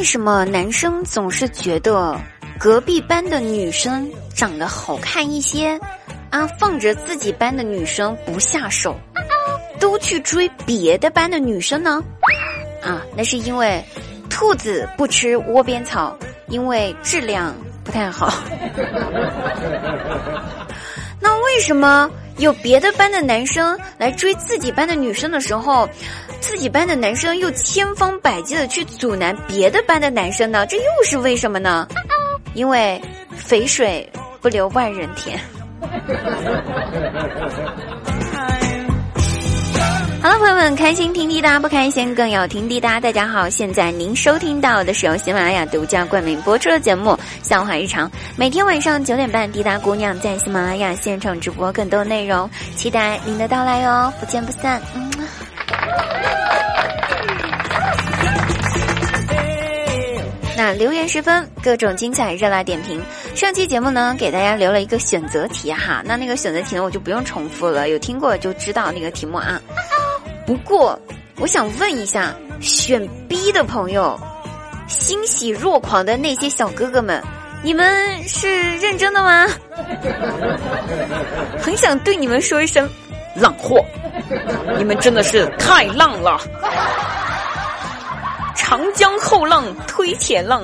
为什么男生总是觉得隔壁班的女生长得好看一些，啊，放着自己班的女生不下手，都去追别的班的女生呢？啊，那是因为兔子不吃窝边草，因为质量不太好。那为什么有别的班的男生来追自己班的女生的时候，自己班的男生又千方百计的去阻拦别的班的男生呢？这又是为什么呢？因为肥水不流外人田。开心听滴答，不开心更要听滴答。大家好，现在您收听到的是由喜马拉雅独家冠名播出的节目《笑话日常》，每天晚上九点半，滴答姑娘在喜马拉雅现场直播更多内容，期待您的到来哟，不见不散。嗯。那留言十分，各种精彩热辣点评。上期节目呢，给大家留了一个选择题哈，那那个选择题呢，我就不用重复了，有听过就知道那个题目啊。不过，我想问一下，选 B 的朋友，欣喜若狂的那些小哥哥们，你们是认真的吗？很想对你们说一声，浪货，你们真的是太浪了！长江后浪推前浪，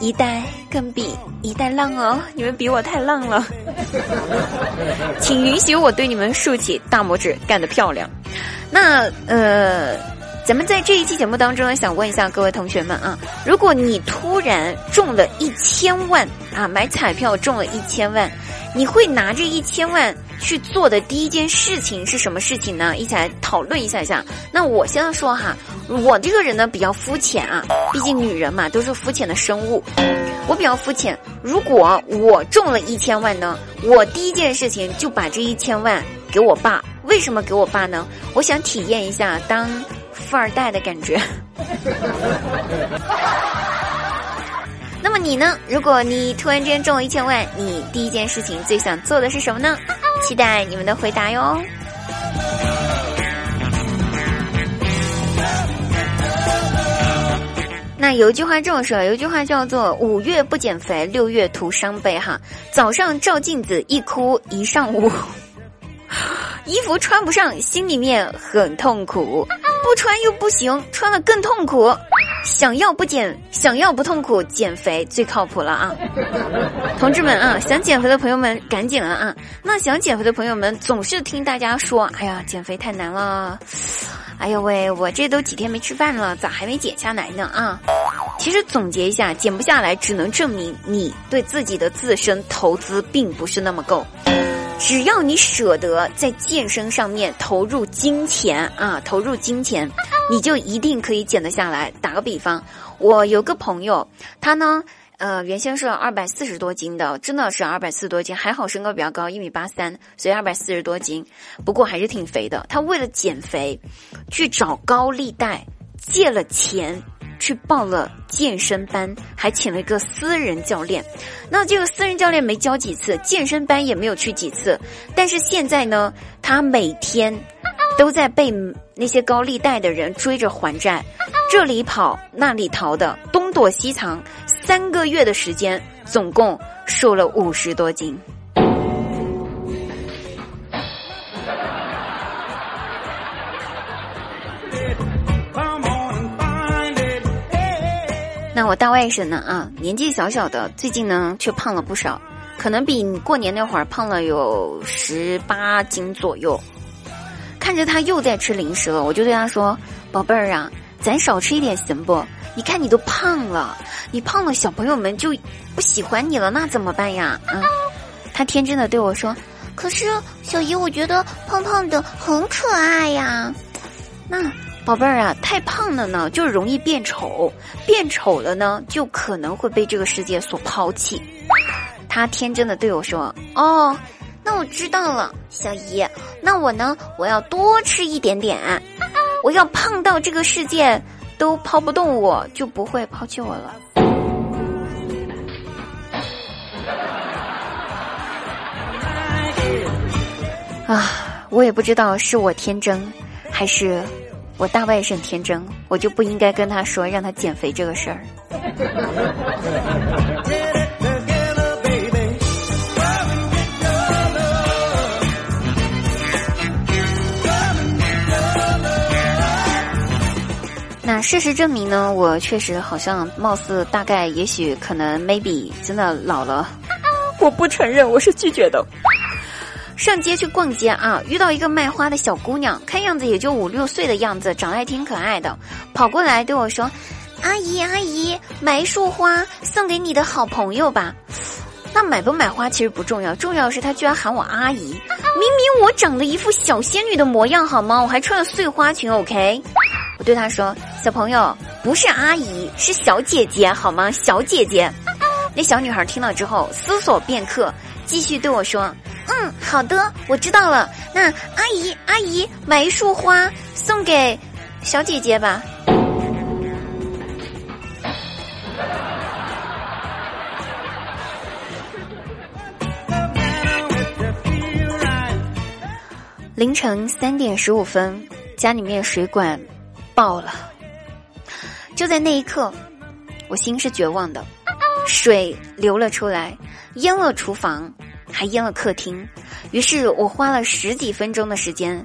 一代更比一代浪哦，你们比我太浪了，请允许我对你们竖起大拇指，干得漂亮。那呃，咱们在这一期节目当中呢，想问一下各位同学们啊，如果你突然中了一千万啊，买彩票中了一千万，你会拿这一千万去做的第一件事情是什么事情呢？一起来讨论一下下。那我先说哈，我这个人呢比较肤浅啊，毕竟女人嘛都是肤浅的生物，我比较肤浅。如果我中了一千万呢，我第一件事情就把这一千万给我爸。为什么给我爸呢？我想体验一下当富二代的感觉。那么你呢？如果你突然间中了一千万，你第一件事情最想做的是什么呢？期待你们的回答哟。那有一句话这么说，有一句话叫做“五月不减肥，六月徒伤悲”哈。早上照镜子一哭一上午。衣服穿不上，心里面很痛苦；不穿又不行，穿了更痛苦。想要不减，想要不痛苦，减肥最靠谱了啊！同志们啊，想减肥的朋友们赶紧了啊！那想减肥的朋友们总是听大家说：“哎呀，减肥太难了！”哎呦喂，我这都几天没吃饭了，咋还没减下来呢？啊！其实总结一下，减不下来，只能证明你对自己的自身投资并不是那么够。只要你舍得在健身上面投入金钱啊，投入金钱，你就一定可以减得下来。打个比方，我有个朋友，他呢，呃，原先是二百四十多斤的，真的是二百四十多斤，还好身高比较高，一米八三，所以二百四十多斤，不过还是挺肥的。他为了减肥，去找高利贷借了钱。去报了健身班，还请了一个私人教练。那这个私人教练没教几次，健身班也没有去几次。但是现在呢，他每天都在被那些高利贷的人追着还债，这里跑那里逃的，东躲西藏。三个月的时间，总共瘦了五十多斤。那我大外甥呢？啊，年纪小小的，最近呢却胖了不少，可能比过年那会儿胖了有十八斤左右。看着他又在吃零食了，我就对他说：“宝贝儿啊，咱少吃一点行不？你看你都胖了，你胖了，小朋友们就不喜欢你了，那怎么办呀？”嗯，他天真的对我说：“可是小姨，我觉得胖胖的很可爱呀。”那。宝贝儿啊，太胖了呢，就容易变丑，变丑了呢，就可能会被这个世界所抛弃。他天真的对我说：“哦，那我知道了，小姨，那我呢，我要多吃一点点，我要胖到这个世界都抛不动我，就不会抛弃我了。”啊，我也不知道是我天真，还是。我大外甥天真，我就不应该跟他说让他减肥这个事儿。那事实证明呢，我确实好像貌似大概也许可能 maybe 真的老了。我不承认，我是拒绝的。上街去逛街啊，遇到一个卖花的小姑娘，看样子也就五六岁的样子，长得还挺可爱的，跑过来对我说：“阿姨阿姨，买一束花送给你的好朋友吧。”那买不买花其实不重要，重要的是她居然喊我阿姨，明明我长得一副小仙女的模样好吗？我还穿了碎花裙，OK？我对她说：“小朋友，不是阿姨，是小姐姐好吗？小姐姐。”那小女孩听了之后思索片刻，继续对我说。嗯，好的，我知道了。那阿姨，阿姨，买一束花送给小姐姐吧。凌晨三点十五分，家里面水管爆了。就在那一刻，我心是绝望的，水流了出来，淹了厨房。还淹了客厅，于是我花了十几分钟的时间，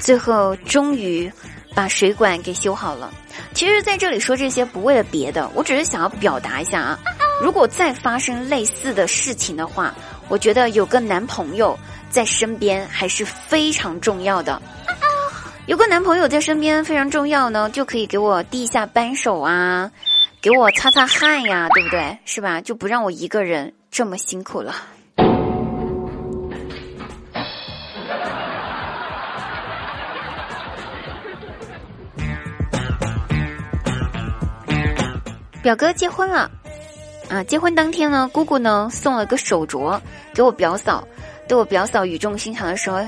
最后终于把水管给修好了。其实，在这里说这些不为了别的，我只是想要表达一下啊，如果再发生类似的事情的话，我觉得有个男朋友在身边还是非常重要的。有个男朋友在身边非常重要呢，就可以给我递一下扳手啊，给我擦擦汗呀，对不对？是吧？就不让我一个人这么辛苦了。表哥结婚了，啊！结婚当天呢，姑姑呢送了个手镯给我表嫂，对我表嫂语重心长的说：“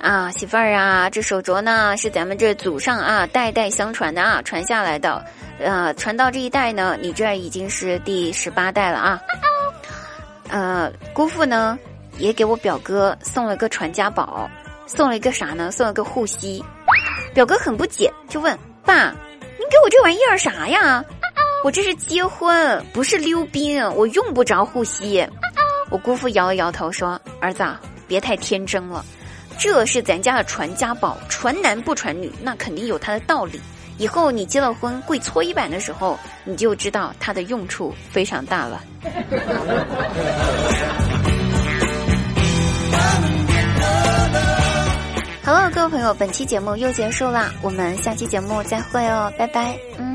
啊，媳妇儿啊，这手镯呢是咱们这祖上啊代代相传的啊，传下来的，呃，传到这一代呢，你这已经是第十八代了啊。呃，姑父呢也给我表哥送了个传家宝，送了一个啥呢？送了个护膝。表哥很不解，就问爸：您给我这玩意儿啥呀？”我这是结婚，不是溜冰，我用不着护膝。我姑父摇了摇头说：“儿子，别太天真了，这是咱家的传家宝，传男不传女，那肯定有它的道理。以后你结了婚跪搓衣板的时候，你就知道它的用处非常大了。”好了，各位朋友，本期节目又结束啦，我们下期节目再会哦，拜拜，嗯。